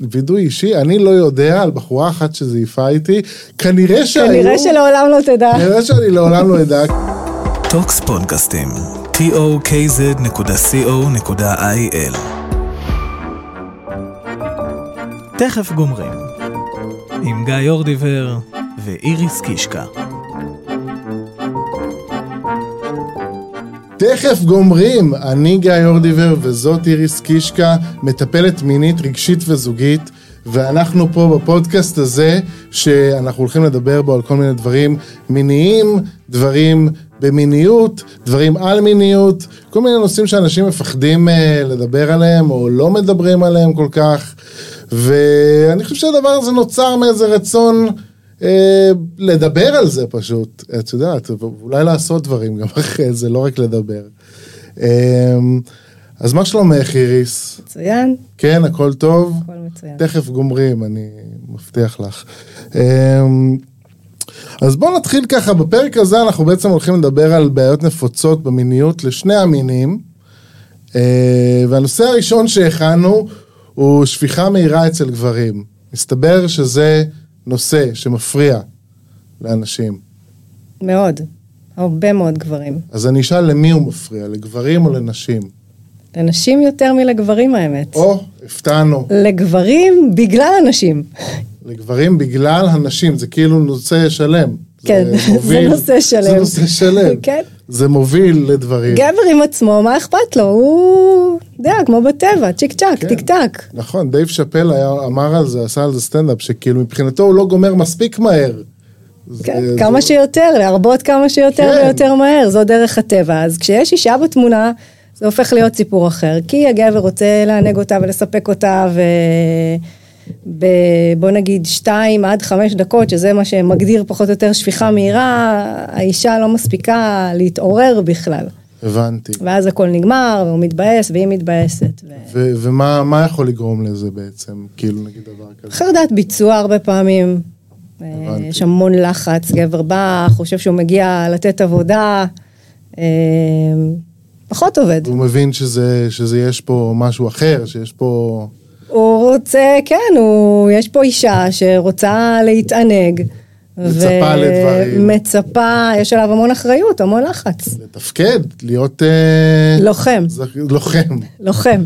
וידוי אישי, אני לא יודע על בחורה אחת שזייפה איתי, כנראה שהיו... כנראה שלעולם לא תדע. כנראה שאני לעולם לא אדע. טוקס פודקאסטים, tokz.co.il תכף גומרים, עם גיא אורדיבר ואיריס קישקה. תכף גומרים, אני גיא אורדיבר וזאת איריס קישקה, מטפלת מינית, רגשית וזוגית, ואנחנו פה בפודקאסט הזה, שאנחנו הולכים לדבר בו על כל מיני דברים מיניים, דברים במיניות, דברים על מיניות, כל מיני נושאים שאנשים מפחדים uh, לדבר עליהם, או לא מדברים עליהם כל כך, ואני חושב שהדבר הזה נוצר מאיזה רצון... אה, לדבר על זה פשוט, את יודעת, ואולי לעשות דברים גם אחרי זה, לא רק לדבר. אה, אז מה שלומך איריס? מצוין. כן, הכל טוב? הכל מצוין. תכף גומרים, אני מבטיח לך. אה, אז בואו נתחיל ככה, בפרק הזה אנחנו בעצם הולכים לדבר על בעיות נפוצות במיניות לשני המינים. והנושא הראשון שהכנו הוא שפיכה מהירה אצל גברים. מסתבר שזה נושא שמפריע לאנשים. מאוד. הרבה מאוד גברים. אז אני אשאל למי הוא מפריע, לגברים או לנשים? לנשים יותר מלגברים האמת. או, הפתענו. לגברים בגלל הנשים. לגברים בגלל הנשים, זה כאילו נושא שלם. כן, זה, מוביל, זה נושא שלם. זה נושא שלם. כן. זה מוביל לדברים. גבר עם עצמו, מה אכפת לו? הוא, אתה יודע, כמו בטבע, צ'יק צ'אק, כן. טיק טק. נכון, דייב שאפל היה, אמר על זה, עשה על זה סטנדאפ, שכאילו מבחינתו הוא לא גומר מספיק מהר. כן, זה, כמה זה... שיותר, להרבות כמה שיותר כן. ויותר מהר, זו דרך הטבע. אז כשיש אישה בתמונה, זה הופך להיות סיפור אחר, כי הגבר רוצה לענג אותה ולספק אותה, ו... בוא נגיד שתיים עד חמש דקות, שזה מה שמגדיר פחות או יותר שפיכה מהירה, האישה לא מספיקה להתעורר בכלל. הבנתי. ואז הכל נגמר, והוא מתבאס, והיא מתבאסת. ו... ומה יכול לגרום לזה בעצם, כאילו נגיד דבר כזה? חרדת ביצוע הרבה פעמים. הבנתי. יש המון לחץ, גבר בא, חושב שהוא מגיע לתת עבודה, אה, פחות עובד. הוא מבין שזה, שזה יש פה משהו אחר, שיש פה... רוצה, כן, הוא, יש פה אישה שרוצה להתענג. מצפה ו... לדברים. מצפה, יש עליו המון אחריות, המון לחץ. לתפקד, להיות... אה... לוחם. ז... לוחם. לוחם.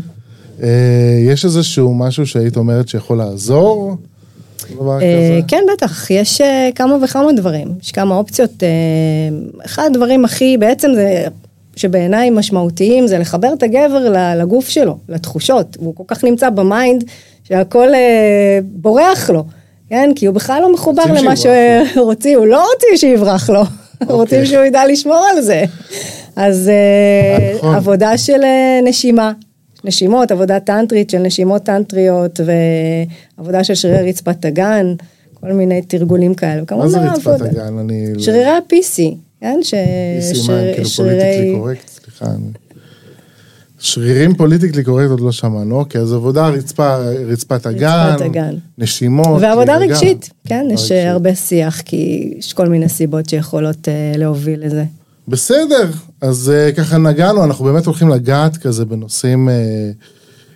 אה, יש איזשהו משהו שהיית אומרת שיכול לעזור? אה, כן, בטח, יש כמה וכמה דברים, יש כמה אופציות. אחד הדברים הכי, בעצם זה שבעיניי משמעותיים זה לחבר את הגבר לגוף שלו, לתחושות. הוא כל כך נמצא ב mind שהכל אה, בורח לו, כן? כי הוא בכלל לא מחובר למה שרוצים, הוא לא רוצים שיברח לו, okay. רוצים אוקיי. שהוא ידע לשמור על זה. אז אה, נכון. עבודה של אה, נשימה, נשימות, עבודה טנטרית של נשימות טנטריות ועבודה של שרירי רצפת האגן, כל מיני תרגולים כאלה. מה זה רצפת האגן? אני... לא- שרירי ה-PC. כן, ש... שרירי... כאילו politically correct, סליחה. שרירים politically correct עוד לא שמענו, אוקיי, אז עבודה רצפה, רצפת האגן, רצפת האגן. נשימות. ועבודה רגשית, כן, יש רגשית. הרבה שיח, כי יש כל מיני סיבות שיכולות uh, להוביל לזה. בסדר, אז uh, ככה נגענו, אנחנו באמת הולכים לגעת כזה בנושאים uh,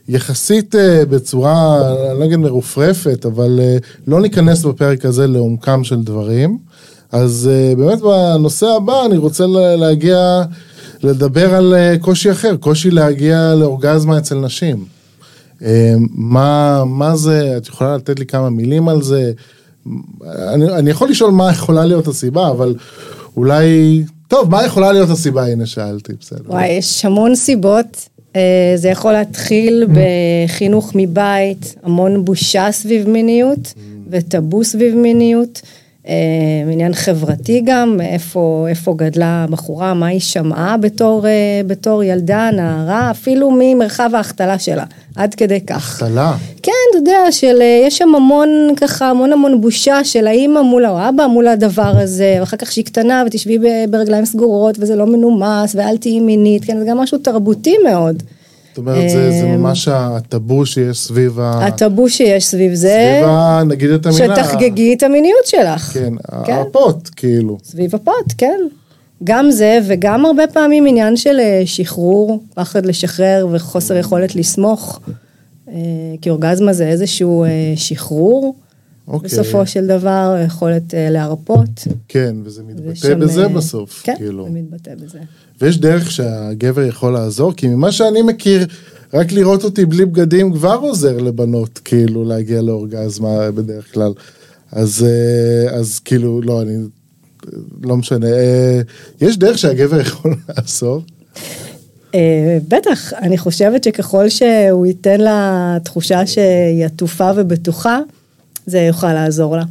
יחסית uh, בצורה, אני לא אגיד מרופרפת, אבל uh, לא ניכנס בפרק הזה לעומקם של דברים. אז uh, באמת בנושא הבא אני רוצה להגיע, לדבר על uh, קושי אחר, קושי להגיע לאורגזמה אצל נשים. Uh, מה, מה זה, את יכולה לתת לי כמה מילים על זה? אני, אני יכול לשאול מה יכולה להיות הסיבה, אבל אולי, טוב, מה יכולה להיות הסיבה? הנה שאלתי, בסדר. וואי, יש המון סיבות. זה יכול להתחיל בחינוך מבית, המון בושה סביב מיניות mm. וטאבו סביב מיניות. אה, עניין חברתי גם, איפה, איפה גדלה הבחורה, מה היא שמעה בתור, אה, בתור ילדה, נערה, אפילו ממרחב ההחתלה שלה, עד כדי כך. החתלה? כן, אתה יודע, של, אה, יש שם המון ככה, המון המון בושה של האימא מול האבא מול הדבר הזה, ואחר כך שהיא קטנה ותשבי ברגליים סגורות וזה לא מנומס ואל תהיי מינית, כן, זה גם משהו תרבותי מאוד. זאת אומרת, זה, זה אמ, ממש הטאבו שיש סביב ה... הטאבו שיש סביב זה. סביב ה... נגיד את המילה. שתחגגי את המיניות שלך. כן, כן, הפוט, כאילו. סביב הפוט, כן. גם זה, וגם הרבה פעמים עניין של אה, שחרור, פחד לשחרר וחוסר יכולת לסמוך. כי אורגזמה זה איזשהו שחרור. אוקיי. בסופו של דבר, יכולת להרפות. כן, וזה מתבטא ושם, בזה בסוף. כן, כאילו. זה מתבטא בזה. ויש דרך שהגבר יכול לעזור, כי ממה שאני מכיר, רק לראות אותי בלי בגדים כבר עוזר לבנות, כאילו, להגיע לאורגזמה בדרך כלל. אז, אז כאילו, לא, אני לא משנה. אה, יש דרך שהגבר יכול לעשות? אה, בטח, אני חושבת שככל שהוא ייתן לה תחושה שהיא עטופה ובטוחה, זה יוכל לעזור לה,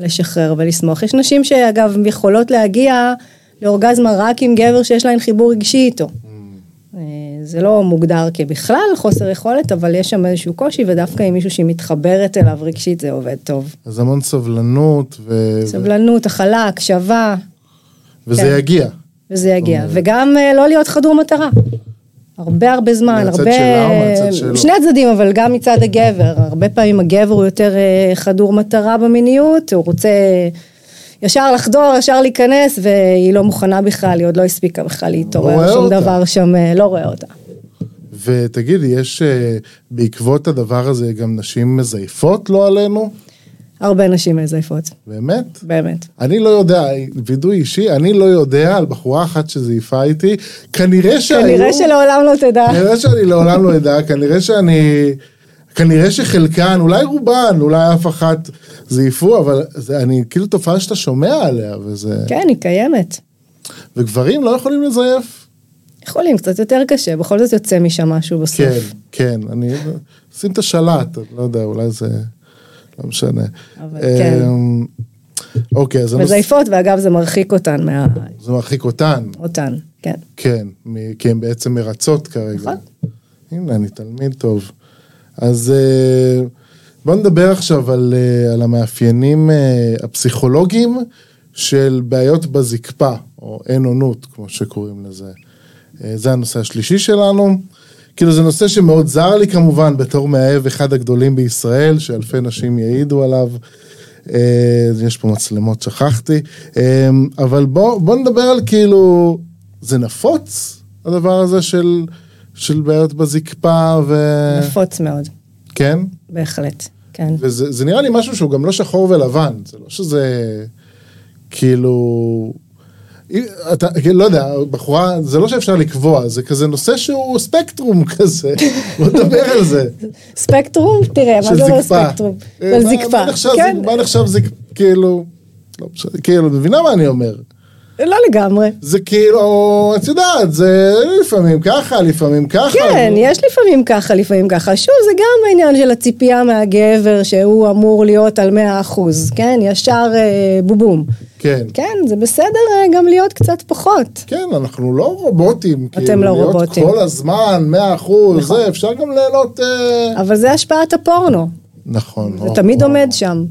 לשחרר ולשמוח. יש נשים שאגב יכולות להגיע לאורגזמה רק עם גבר שיש להן חיבור רגשי איתו. אה, זה לא מוגדר כבכלל חוסר יכולת, אבל יש שם איזשהו קושי, ודווקא עם מישהו שהיא מתחברת אליו רגשית זה עובד טוב. אז המון סבלנות ו... סבלנות, הכלה, הקשבה. וזה כן. יגיע. וזה יגיע, וגם אה, לא להיות חדור מטרה. הרבה הרבה זמן, הרבה... מהצד שלה או מהצד שלו? שני הצדדים, אבל גם מצד הגבר. הרבה פעמים הגבר הוא יותר אה, חדור מטרה במיניות, הוא רוצה ישר לחדור, ישר להיכנס, והיא לא מוכנה בכלל, היא עוד לא הספיקה בכלל להתעורר, שום אותה. דבר שם אה, לא רואה אותה. ותגידי, יש אה, בעקבות הדבר הזה גם נשים מזייפות, לא עלינו? הרבה נשים מזייפות. באמת? באמת. אני לא יודע, וידוי אישי, אני לא יודע על בחורה אחת שזייפה איתי, כנראה שהיו... כנראה שלעולם לא תדע. כנראה שאני לעולם לא אדע, כנראה שאני... כנראה שחלקן, אולי רובן, אולי אף אחת זייפו, אבל זה, אני, כאילו תופעה שאתה שומע עליה, וזה... כן, היא קיימת. וגברים לא יכולים לזייף? יכולים, קצת יותר קשה, בכל זאת יוצא משם משהו בסוף. כן, כן, אני... שים את השלט, לא יודע, אולי זה... לא משנה. אבל כן. אמ, אוקיי, אז... מזייפות, ואגב, זה מרחיק אותן מה... זה מרחיק אותן. אותן, כן. כן, כי הן בעצם מרצות כרגע. נכון. הנה, אני תלמיד טוב. אז אה, בואו נדבר עכשיו על, אה, על המאפיינים אה, הפסיכולוגיים של בעיות בזקפה, או אין עונות, כמו שקוראים לזה. זה הנושא השלישי שלנו. כאילו זה נושא שמאוד זר לי כמובן, בתור מאהב אחד הגדולים בישראל, שאלפי נשים יעידו עליו. יש פה מצלמות, שכחתי. אבל בואו בוא נדבר על כאילו, זה נפוץ, הדבר הזה של... של בעיות בזקפה ו... נפוץ מאוד. כן? בהחלט, כן. וזה נראה לי משהו שהוא גם לא שחור ולבן, זה לא שזה כאילו... אתה, לא יודע, בחורה, זה לא שאפשר לקבוע, זה כזה נושא שהוא ספקטרום כזה, בוא נדבר על זה. ספקטרום? תראה, מה זה לא ספקטרום? של זקפה, כן. מה נחשב זקפה, כאילו, לא כאילו, מבינה מה אני אומר? לא לגמרי. זה כאילו, את יודעת, זה לפעמים ככה, לפעמים ככה. כן. יש לפעמים ככה, לפעמים ככה. שוב, זה גם העניין של הציפייה מהגבר, שהוא אמור להיות על 100 אחוז, כן? ישר אה, בובום. כן. כן, זה בסדר אה, גם להיות קצת פחות. כן, אנחנו לא רובוטים. אתם כאילו, לא רובוטים. כל הזמן, מאה אחוז, נכון. זה, אפשר גם ליהנות... אה... אבל זה השפעת הפורנו. נכון. זה תמיד. עומד שם.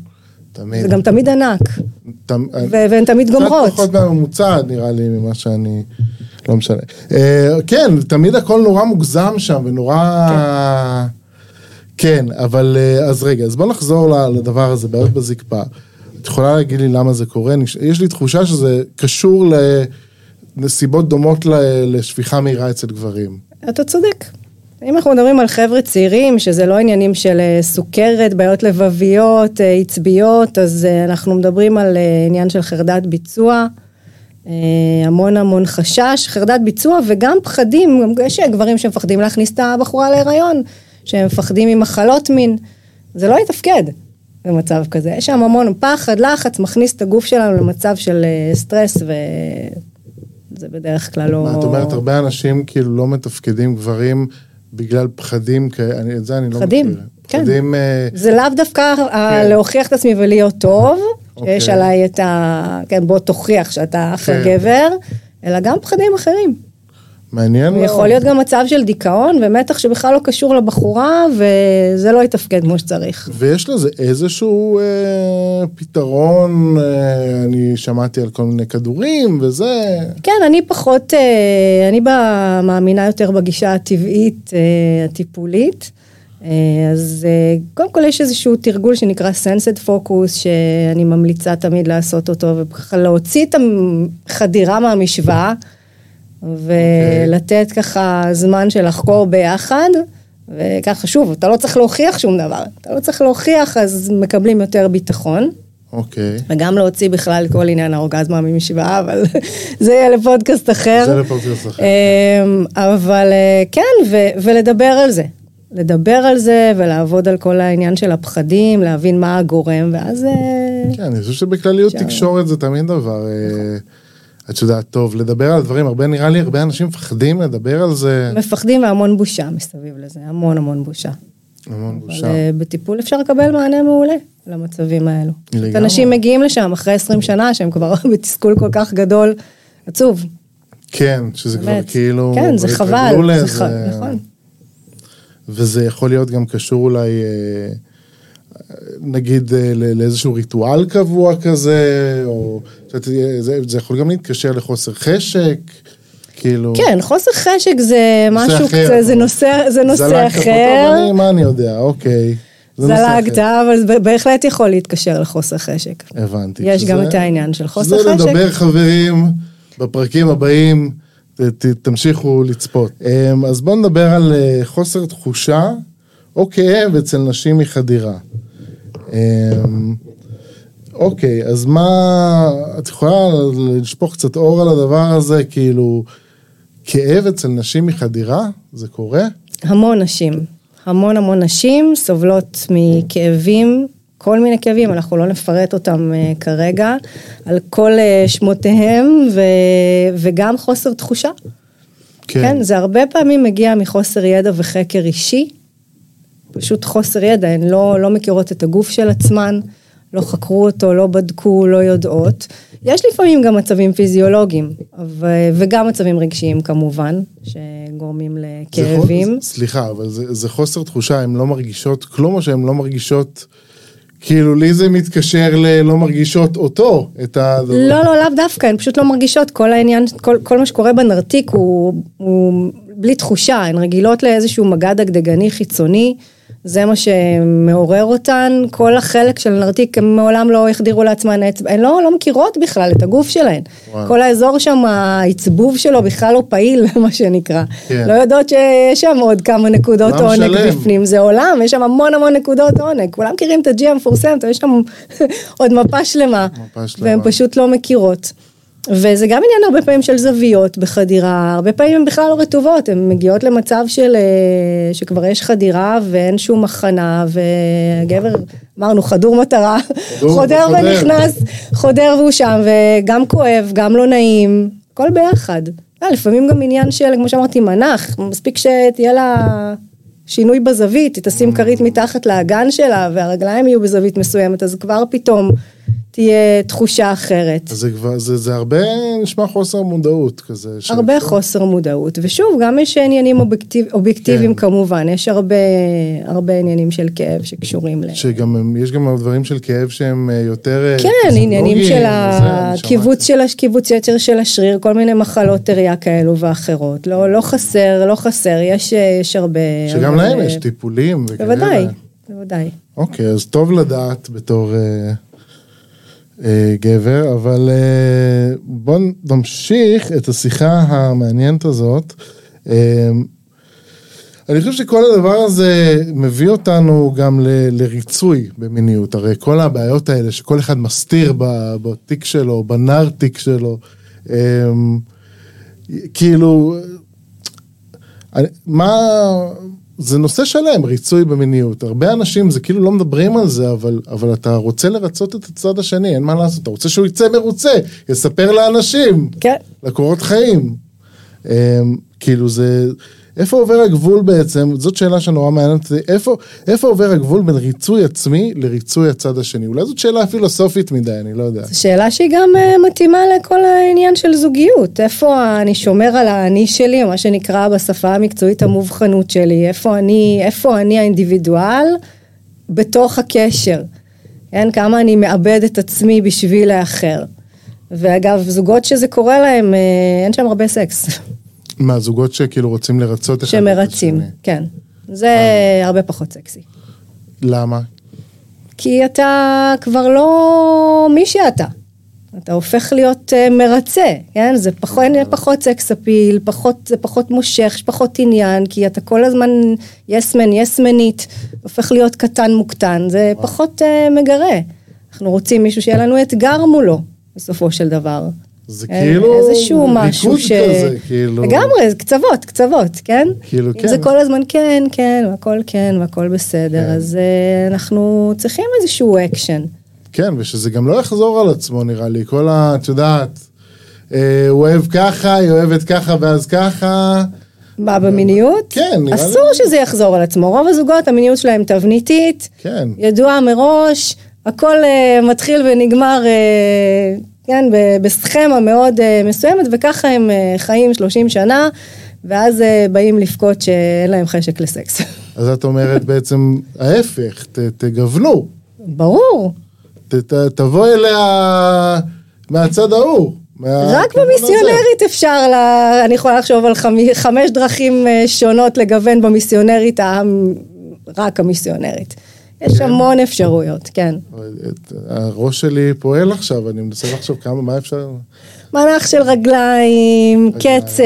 תמיד. זה גם תמיד ענק. תמ... והן תמיד גומרות. קצת פחות מהממוצע נראה לי ממה שאני... לא משנה. אה, כן, תמיד הכל נורא מוגזם שם ונורא... כן. כן, אבל אה, אז רגע, אז בוא נחזור לדבר הזה, בעיות בזקפה. את יכולה להגיד לי למה זה קורה? יש לי תחושה שזה קשור לנסיבות דומות לשפיכה מהירה אצל גברים. אתה צודק. אם אנחנו מדברים על חבר'ה צעירים, שזה לא עניינים של אה, סוכרת, בעיות לבביות, אה, עצביות, אז אה, אנחנו מדברים על עניין של חרדת ביצוע, המון המון חשש, חרדת ביצוע וגם פחדים, יש גברים שמפחדים להכניס את הבחורה להיריון, שהם מפחדים ממחלות מין, זה לא יתפקד במצב כזה, יש שם המון פחד, לחץ, מכניס את הגוף שלנו למצב של סטרס וזה בדרך כלל לא... מה, את אומרת, הרבה אנשים כאילו לא מתפקדים, גברים בגלל פחדים כאלה, את זה אני לא מכיר. פחדים, כן. פחדים... אה, זה לאו דווקא כן. להוכיח את עצמי ולהיות טוב, אוקיי. שיש עליי את ה... כן, בוא תוכיח שאתה אחר כן. גבר, אלא גם פחדים אחרים. מעניין מאוד. יכול להיות גם מצב של דיכאון ומתח שבכלל לא קשור לבחורה, וזה לא יתפקד כמו שצריך. ויש לזה איזשהו אה, פתרון, אה, אני שמעתי על כל מיני כדורים וזה. כן, אני פחות, אה, אני מאמינה יותר בגישה הטבעית, אה, הטיפולית. אה, אז אה, קודם כל יש איזשהו תרגול שנקרא Sensed Focus, שאני ממליצה תמיד לעשות אותו, וככה להוציא את החדירה מהמשוואה. ולתת ככה זמן של לחקור ביחד, וככה, שוב, אתה לא צריך להוכיח שום דבר. אתה לא צריך להוכיח, אז מקבלים יותר ביטחון. אוקיי. וגם להוציא בכלל כל עניין האורגזמה ממשוואה, אבל זה יהיה לפודקאסט אחר. זה לפודקאסט אחר. אמ, אבל אה, כן, ו- ולדבר על זה. לדבר על זה ולעבוד על כל העניין של הפחדים, להבין מה הגורם, ואז... אה, כן, אני חושב שבכלליות. תקשורת זה תמיד דבר, אה, את יודעת, טוב, לדבר על דברים, הרבה, נראה לי הרבה אנשים מפחדים לדבר על זה, מפחדים והמון בושה מסביב לזה, המון המון בושה. המון בושה. אה, בטיפול אפשר לקבל מענה מעולה למצבים האלו. לגמרי. אנשים מגיעים לשם אחרי 20 שנה שהם כבר בתסכול כל כך גדול, עצוב, כן, שזה כבר באמת. כאילו, כן, זה כבר חבל, זה ח- נכון. וזה יכול להיות גם קשור אולי, אה, נגיד, אה, לאיזשהו ריטואל קבוע כזה, או יודעת, זה, זה יכול גם להתקשר לחוסר חשק, כאילו... כן, חוסר חשק זה משהו אחר, קצת, זה נושא, זה נושא זלגת אחר. טוב, אני, מה אני יודע, אוקיי. זה זלגת. אבל זה בהחלט יכול להתקשר לחוסר חשק. הבנתי. יש גם את העניין של חוסר זה חשק. לדבר חברים בפרקים הבאים, ת, ת, תמשיכו לצפות. אמ, אז בואו נדבר על אה, חוסר תחושה או כאב אצל נשים מחדירה. אמ, אוקיי, אז מה, את יכולה לשפוך קצת אור על הדבר הזה, כאילו, כאב אצל נשים מחדירה? זה קורה? המון נשים, המון המון נשים סובלות מכאבים, כל מיני כאבים, אנחנו לא נפרט אותם uh, כרגע, על כל uh, שמותיהם ו, וגם חוסר תחושה. כן. כן, זה הרבה פעמים מגיע מחוסר ידע וחקר אישי, פשוט חוסר ידע, הן לא, לא מכירות את הגוף של עצמן, לא חקרו אותו, לא בדקו, לא יודעות. יש לפעמים גם מצבים פיזיולוגיים, ו, וגם מצבים רגשיים כמובן, שגורמים זה לכאבים. חוס- סליחה, אבל זה, זה חוסר תחושה, הן לא מרגישות כלום, או שהן לא מרגישות, כאילו לי זה מתקשר ללא מרגישות אותו, את ה... לא, לא, לאו דווקא, הן פשוט לא מרגישות, כל העניין, כל, כל מה שקורה בנרתיק הוא, הוא בלי תחושה, הן רגילות לאיזשהו מגע דגדגני חיצוני, זה מה שמעורר אותן, כל החלק של הנרתיק הם מעולם לא החדירו לעצמן אצבע, הן לא, לא מכירות בכלל את הגוף שלהן. וואו. כל האזור שם, העצבוב שלו בכלל לא פעיל, מה שנקרא. כן. לא יודעות שיש שם עוד כמה נקודות עונג שלם. בפנים, זה עולם, יש שם המון המון נקודות עונג, כולם מכירים את הג'י המפורסמת, יש שם עוד מפה שלמה, מפה שלמה. והן פשוט לא מכירות. וזה גם עניין הרבה פעמים של זוויות בחדירה, הרבה פעמים הן בכלל לא רטובות, הן מגיעות למצב של אה, שכבר יש חדירה ואין שום הכנה, והגבר, אמרנו, חדור מטרה, חדור, חודר חודר. ונכנס, חודר והוא שם, וגם כואב, גם לא נעים, הכל ביחד. אה, לפעמים גם עניין של, כמו שאמרתי, מנח, מספיק שתהיה לה שינוי בזווית, היא תשים כרית מתחת לאגן שלה, והרגליים יהיו בזווית מסוימת, אז כבר פתאום תהיה תחושה אחרת. אז זה כבר, זה, זה הרבה נשמע חוסר מודעות כזה. ש- הרבה חוסר מודעות, ושוב, גם יש עניינים אובייקטיב, אובייקטיביים כן. כמובן, יש הרבה, הרבה עניינים של כאב שקשורים ל... שגם, יש גם דברים של כאב שהם אה, יותר... אה, כן, עניינים של הקיבוץ של הקיבוץ יתר של השריר, כל מיני מחלות תריה כאלו ואחרות. לא, לא חסר, לא חסר, יש, יש הרבה... שגם אבל, להם אה, יש טיפולים וכאלה. בוודאי, בוודאי. אוקיי, אז טוב לדעת בתור אה, אה, גבר, אבל אה, בואו נמשיך את השיחה המעניינת הזאת. אה, אני חושב שכל הדבר הזה מביא אותנו גם ל- לריצוי במיניות, הרי כל הבעיות האלה שכל אחד מסתיר בתיק שלו, בנרתיק שלו, אה, כאילו, מה, זה נושא שלם, ריצוי במיניות. הרבה אנשים, זה כאילו לא מדברים על זה, אבל, אבל אתה רוצה לרצות את הצד השני, אין מה לעשות, אתה רוצה שהוא יצא מרוצה, יספר לאנשים, כן. לקורות חיים. Um, כאילו זה, איפה עובר הגבול בעצם, זאת שאלה שנורא מעניינת אותי, איפה, איפה עובר הגבול בין ריצוי עצמי לריצוי הצד השני? אולי זאת שאלה פילוסופית מדי, אני לא יודע. זו שאלה שהיא גם אה, מתאימה לכל העניין של זוגיות. איפה אני שומר על האני שלי, מה שנקרא בשפה המקצועית המובחנות שלי, איפה אני, איפה אני האינדיבידואל בתוך הקשר. כן, כמה אני מאבד את עצמי בשביל האחר. ואגב, זוגות שזה קורה להם, אה, אין שם הרבה סקס. מהזוגות שכאילו רוצים לרצות אחד את שמרצים, השני. כן. זה הרבה פחות סקסי. למה? כי אתה כבר לא מי שאתה. אתה הופך להיות uh, מרצה, כן? זה פחות, פחות sex appeal, פחות, זה פחות מושך, יש פחות עניין, כי אתה כל הזמן יסמן, יסמנית, הופך להיות קטן מוקטן, זה. פחות uh, מגרה. אנחנו רוצים מישהו שיהיה לנו אתגר מולו, בסופו של דבר. זה כאילו איזשהו משהו ש... כזה, כאילו... לגמרי, קצוות, קצוות, כן? כאילו, כן. זה כל הזמן כן, כן, והכל כן, והכל בסדר, כן. אז uh, אנחנו צריכים איזשהו אקשן. כן, ושזה גם לא יחזור על עצמו נראה לי, כל ה... את יודעת, אה, הוא אוהב ככה, היא אוהבת ככה ואז ככה. מה, במיניות? כן, נראה לי. אסור שזה יחזור על עצמו. רוב הזוגות, המיניות שלהם תבניתית, כן. ידועה מראש, הכל uh, מתחיל ונגמר, uh, כן, בסכמה מאוד uh, מסוימת, וככה הם uh, חיים 30 שנה, ואז uh, באים לבכות שאין להם חשק לסקס. אז את אומרת בעצם ההפך, ת, תגוונו. ברור. ת, תבוא אליה מהצד ההוא. רק במיסיונרית הזה. אפשר, לה, אני יכולה לחשוב על חמי, חמש דרכים אה, שונות לגוון במיסיונרית, רק המיסיונרית. יש כן. המון אפשרויות, כן. הראש שלי פועל עכשיו, אני מנסה לחשוב כמה, מה אפשר... מנח של רגליים, קצב,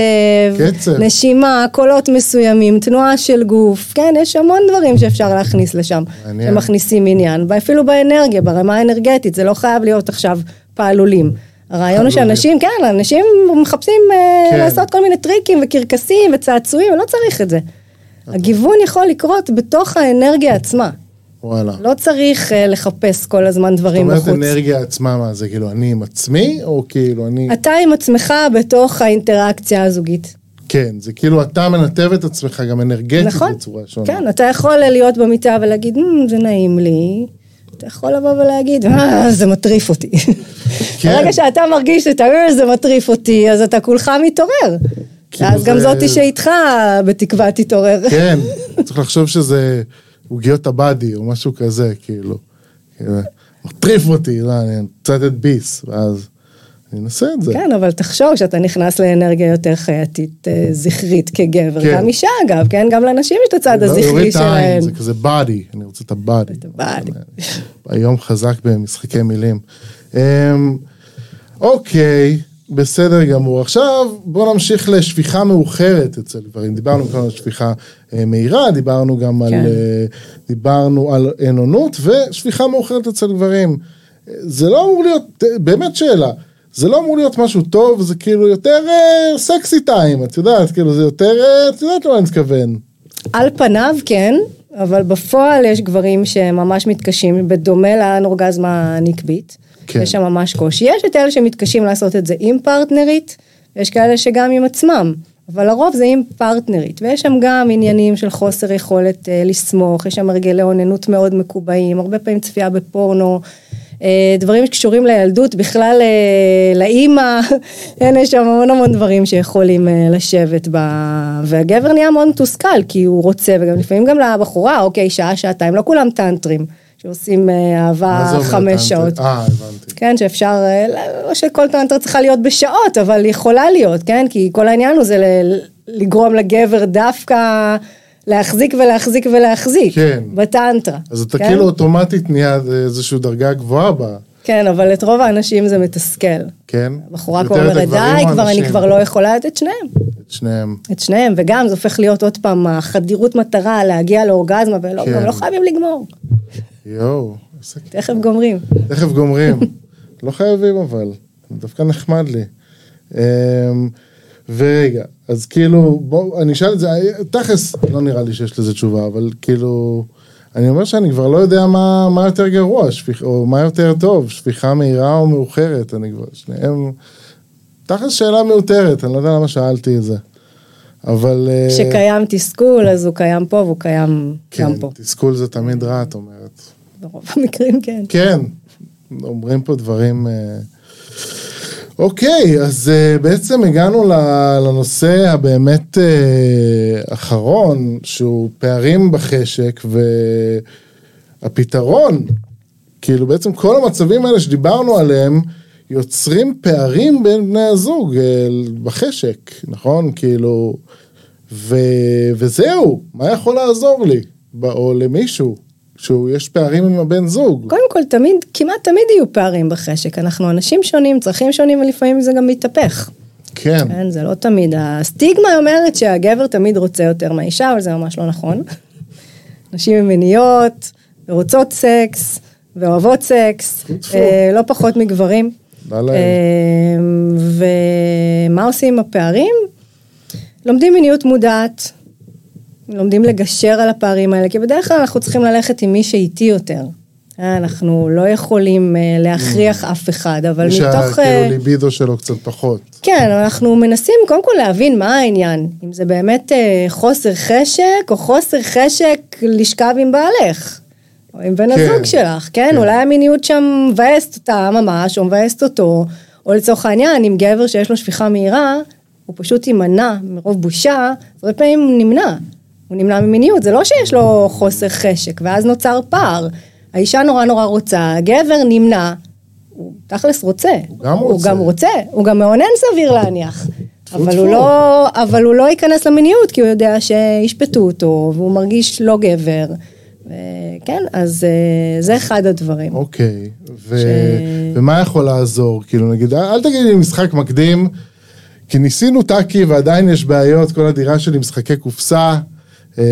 קצב, נשימה, קולות מסוימים, תנועה של גוף, כן, יש המון דברים שאפשר להכניס לשם, מעניין. שמכניסים עניין, ואפילו באנרגיה, ברמה האנרגטית, זה לא חייב להיות עכשיו פעלולים. הרעיון הוא שאנשים, כן, אנשים מחפשים אה, כן. לעשות כל מיני טריקים וקרקסים וצעצועים, לא צריך את זה. הגיוון יכול לקרות בתוך האנרגיה עצמה. וואלה. לא צריך uh, לחפש כל הזמן דברים בחוץ. זאת אומרת אנרגיה עצמה, מה זה כאילו אני עם עצמי, או כאילו אני... אתה עם עצמך בתוך האינטראקציה הזוגית. כן, זה כאילו אתה מנתב את עצמך גם אנרגטית נכון, בצורה שונה. כן, אתה יכול להיות במיטה ולהגיד, זה נעים לי. אתה יכול לבוא ולהגיד, אה, זה מטריף אותי. כן. ברגע שאתה מרגיש שאתה, אה, זה מטריף אותי, אז אתה כולך מתעורר. כאילו אז זה... גם זאתי שאיתך בתקווה תתעורר. כן, צריך לחשוב שזה... עוגיות הבאדי או משהו כזה, כאילו. מטריף אותי, לא, אני רוצה לתת ביס, ואז אני אנסה את זה. כן, אבל תחשוב שאתה נכנס לאנרגיה יותר חייתית אה, זכרית כגבר, כן. גם אישה אגב, כן? גם לנשים יש את הצד לא, הזכרי שלהם. זה כזה באדי, אני רוצה את הבאדי. את הבאדי. היום חזק במשחקי מילים. אמ, אוקיי. בסדר גמור. עכשיו בואו נמשיך לשפיכה מאוחרת אצל גברים. דיברנו כאן על שפיכה אה, מהירה, דיברנו גם כן. על, אה, דיברנו על אינונות ושפיכה מאוחרת אצל גברים. זה לא אמור להיות, באמת שאלה, זה לא אמור להיות משהו טוב, זה כאילו יותר אה, סקסי טיים, את יודעת, כאילו זה יותר, אה, את יודעת למה אני מתכוון. על פניו כן, אבל בפועל יש גברים שממש מתקשים, בדומה לאנורגזמה הנקבית. כן. יש שם ממש קושי. יש את אלה שמתקשים לעשות את זה עם פרטנרית, יש כאלה שגם עם עצמם, אבל לרוב זה עם פרטנרית, ויש שם גם עניינים של חוסר יכולת אה, לסמוך, יש שם הרגלי אוננות מאוד מקובעים, הרבה פעמים צפייה בפורנו. אה, דברים שקשורים לילדות, בכלל אה, לאימא, יש שם המון המון דברים שיכולים אה, לשבת ב... והגבר נהיה מאוד מתוסכל, כי הוא רוצה, וגם לפעמים גם לבחורה, אוקיי, שעה, שעתיים, לא כולם טנטרים. שעושים אה, אהבה חמש שעות. אה, הבנתי. כן, שאפשר, אה, לא שכל טנטרה צריכה להיות בשעות, אבל יכולה להיות, כן? כי כל העניין הוא זה לגרום לגבר דווקא להחזיק ולהחזיק ולהחזיק. כן. בטנטרה. אז אתה כן? כאילו אוטומטית נהיה איזושהי דרגה גבוהה בה. כן, אבל את רוב האנשים זה מתסכל. כן? הבחורה כבר אומרת, די, כבר אני כבר לא יכולה את שניהם. את שניהם. את שניהם, וגם זה הופך להיות עוד פעם החדירות מטרה להגיע לאורגזמה, ולא כן. לא חייבים לגמור. יואו. תכף גומרים. תכף גומרים. לא חייבים אבל, דווקא נחמד לי. אמ, ורגע, אז כאילו, בואו, אני אשאל את זה, תכלס, לא נראה לי שיש לזה תשובה, אבל כאילו, אני אומר שאני כבר לא יודע מה, מה יותר גרוע, שפיח, או מה יותר טוב, שפיכה מהירה או מאוחרת, אני כבר, שניהם, תכלס שאלה מיותרת, אני לא יודע למה שאלתי את זה. אבל... אה, כשקיים תסכול, אז הוא קיים פה והוא קיים כן, גם פה. כן, תסכול זה תמיד רע, את אומרת. ברוב המקרים כן. כן, אומרים פה דברים... אה, אוקיי, אז uh, בעצם הגענו לנושא הבאמת uh, אחרון, שהוא פערים בחשק, והפתרון, כאילו בעצם כל המצבים האלה שדיברנו עליהם, יוצרים פערים בין בני הזוג בחשק, נכון? כאילו, ו, וזהו, מה יכול לעזור לי? או למישהו? שיש פערים עם הבן זוג. קודם כל, תמיד, כמעט תמיד יהיו פערים בחשק. אנחנו אנשים שונים, צרכים שונים, ולפעמים זה גם מתהפך. כן. כן, זה לא תמיד. הסטיגמה אומרת שהגבר תמיד רוצה יותר מהאישה, אבל זה ממש לא נכון. נשים הן מיניות, ורוצות סקס, ואוהבות סקס, אה, לא פחות מגברים. אה, ומה עושים עם הפערים? לומדים מיניות מודעת, לומדים לגשר על הפערים האלה, כי בדרך כלל אנחנו צריכים ללכת עם מי שאיטי יותר. אה, אנחנו לא יכולים אה, להכריח אף אחד, אבל מתוך... אה, שהכאילו ליבידו שלו קצת פחות. כן, אנחנו מנסים קודם כל להבין מה העניין, אם זה באמת אה, חוסר חשק או חוסר חשק לשכב עם בעלך, או עם בן כן, הזוג שלך, כן? כן. אולי המיניות שם מבאסת אותה ממש, או מבאסת אותו, או לצורך העניין, אם גבר שיש לו שפיכה מהירה, הוא פשוט יימנע מרוב בושה, הרבה פעמים הוא נמנע. הוא נמנע ממיניות, זה לא שיש לו חוסר חשק, ואז נוצר פער. האישה נורא נורא רוצה, הגבר נמנע, הוא תכלס רוצה. הוא גם הוא רוצה. גם רוצה, הוא גם מאונן סביר להניח. אבל. הוא, לא, אבל הוא לא ייכנס למיניות, כי הוא יודע שישפטו אותו, והוא מרגיש לא גבר. כן, אז אה, זה אחד הדברים. אוקיי. ו... ש- ומה יכול לעזור? כאילו נגיד, אל תגידי לי משחק מקדים, כי ניסינו טאקי ועדיין יש בעיות, כל הדירה שלי משחקי קופסה. אה,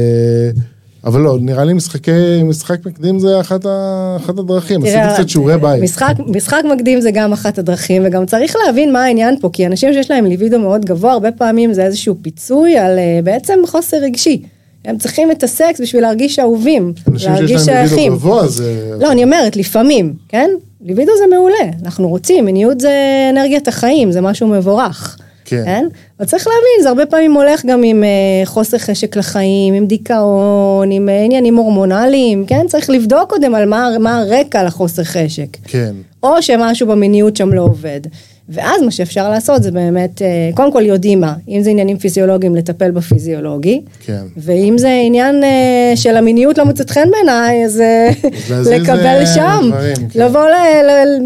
אבל לא, נראה לי משחקי, משחק מקדים זה אחת, ה, אחת הדרכים, עשיתי תראה, קצת שיעורי בית. משחק, משחק מקדים זה גם אחת הדרכים, וגם צריך להבין מה העניין פה, כי אנשים שיש להם ליבידו מאוד גבוה, הרבה פעמים זה איזשהו פיצוי על אה, בעצם חוסר רגשי. הם צריכים את הסקס בשביל להרגיש אהובים, אנשים להרגיש שיש להם ליבידו שייכים. גבוה זה... לא, אני אומרת, לפעמים, כן? ליבידו זה מעולה, אנחנו רוצים, מיניות זה אנרגיית החיים, זה משהו מבורך. כן. כן? אבל צריך להבין, זה הרבה פעמים הולך גם עם אה, חוסר חשק לחיים, עם דיכאון, עם אה, עניינים הורמונליים, כן? צריך לבדוק קודם על מה, מה הרקע לחוסר חשק. כן. או שמשהו במיניות שם לא עובד. ואז מה שאפשר לעשות זה באמת, אה, קודם כל יודעים מה, אם זה עניינים פיזיולוגיים, לטפל בפיזיולוגי. כן. ואם זה עניין אה, של המיניות לא מוצאת חן בעיניי, אז אה, לקבל שם. דברים, כן. לבוא ל- ל-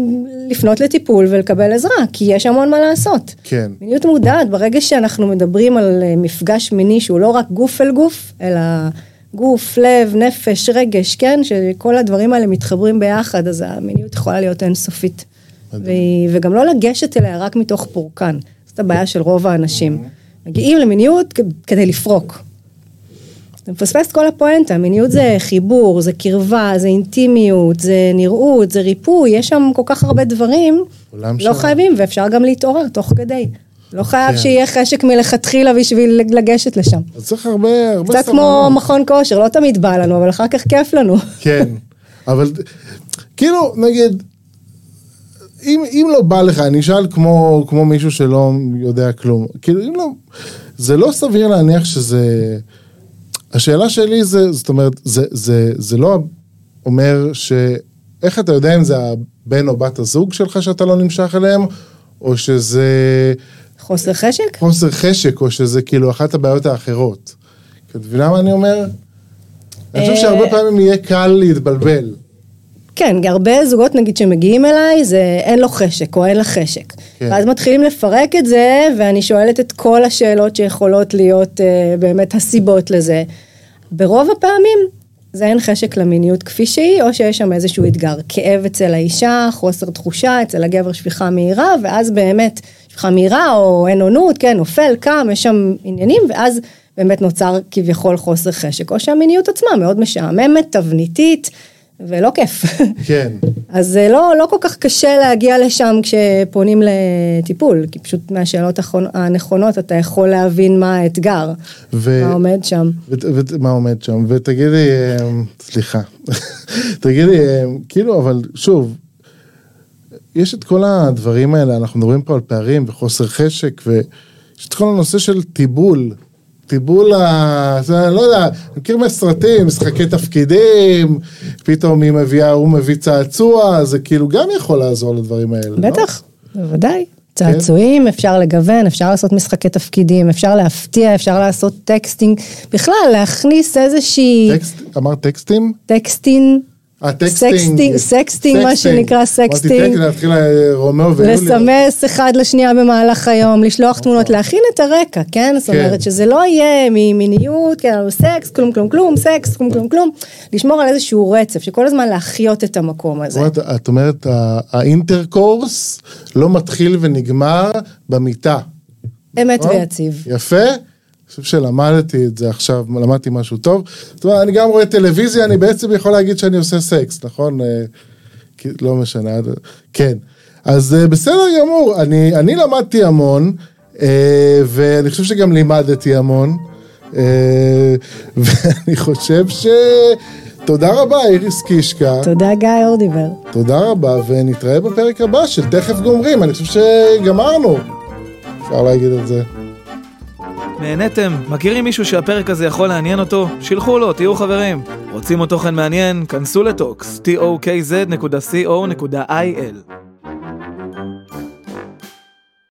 לפנות לטיפול ולקבל עזרה, כי יש המון מה לעשות. כן. מיניות מודעת, ברגע שאנחנו מדברים על מפגש מיני שהוא לא רק גוף אל גוף, אלא גוף, לב, נפש, רגש, כן? שכל הדברים האלה מתחברים ביחד, אז המיניות יכולה להיות אינסופית. וגם לא לגשת אליה רק מתוך פורקן. זאת הבעיה של רוב האנשים. מגיעים למיניות כדי לפרוק. אתה מפספס את כל הפואנטה, מיניות זה חיבור, זה קרבה, זה אינטימיות, זה נראות, זה ריפוי, יש שם כל כך הרבה דברים, לא שלם. חייבים ואפשר גם להתעורר תוך כדי. לא חייב כן. שיהיה חשק מלכתחילה בשביל לגשת לשם. אז צריך הרבה, הרבה קצת כמו מכון כושר, לא תמיד בא לנו, אבל אחר כך כיף לנו. כן, אבל כאילו, נגיד, אם, אם לא בא לך, אני אשאל כמו, כמו מישהו שלא יודע כלום, כאילו, אם לא, זה לא סביר להניח שזה... השאלה שלי זה, זאת אומרת, זה, זה, זה לא אומר ש... איך אתה יודע אם זה הבן או בת הזוג שלך שאתה לא נמשך אליהם, או שזה חוסר חשק? חוסר חשק, או שזה כאילו אחת הבעיות האחרות. את מבינה מה אני אומר? אני חושב שהרבה פעמים יהיה קל להתבלבל. כן, הרבה זוגות נגיד שמגיעים אליי, זה אין לו חשק או אין לה חשק. כן. ואז מתחילים לפרק את זה, ואני שואלת את כל השאלות שיכולות להיות אה, באמת הסיבות לזה. ברוב הפעמים זה אין חשק למיניות כפי שהיא, או שיש שם איזשהו אתגר. כאב אצל האישה, חוסר תחושה, אצל הגבר שפיכה מהירה, ואז באמת שפיכה מהירה או אין עונות, כן, נופל, קם, יש שם עניינים, ואז באמת נוצר כביכול חוסר חשק. או שהמיניות עצמה מאוד משעממת, תבניתית, ולא כיף. כן. אז זה לא, לא כל כך קשה להגיע לשם כשפונים לטיפול, כי פשוט מהשאלות הנכונות אתה יכול להבין מה האתגר, ו- מה עומד שם. ו- ומה עומד שם, ותגידי, אמ, סליחה, תגידי, אמ, כאילו, אבל שוב, יש את כל הדברים האלה, אנחנו מדברים פה על פערים וחוסר חשק, ויש את כל הנושא של טיבול. תיבול, ה... זה, לא יודע, אני מכיר מהסרטים, משחקי תפקידים, פתאום היא מביאה, הוא מביא צעצוע, זה כאילו גם יכול לעזור לדברים האלה, לא? בטח, בוודאי. צעצועים, אפשר לגוון, אפשר לעשות משחקי תפקידים, אפשר להפתיע, אפשר לעשות texting, בכלל להכניס איזושהי טקסט, אמרת טקסטים? texting, sexting, sexting, מה שנקרא sexting. להתחיל אה, רומאו ויוליה. לסמס אחד לשנייה במהלך היום, לשלוח תמונות, להכין את הרקע, כן? זאת אומרת כן. שזה לא יהיה ממיניות, כן, סקס, כלום כלום כלום, סקס, כלום כלום כלום, לשמור על איזשהו רצף, שכל הזמן להחיות את המקום הזה. זאת אומרת, את אומרת, ה intercourse לא מתחיל ונגמר במיטה. אמת נכון? ויציב. יפה. אני חושב שלמדתי את זה עכשיו, למדתי משהו טוב. זאת אומרת, אני גם רואה טלוויזיה, אני בעצם יכול להגיד שאני עושה סקס, נכון? אה, לא משנה, כן. אז אה, בסדר גמור, אני, אני למדתי המון, אה, ואני חושב שגם לימדתי המון, ואני חושב ש... תודה רבה, איריס קישקה. תודה גיא אורדיבר. תודה רבה, ונתראה בפרק הבא של תכף גומרים. אני חושב שגמרנו. אפשר להגיד את זה. נהניתם? מכירים מישהו שהפרק הזה יכול לעניין אותו? שילחו לו, תהיו חברים. רוצים עוד תוכן מעניין? כנסו לטוקס, tokz.co.il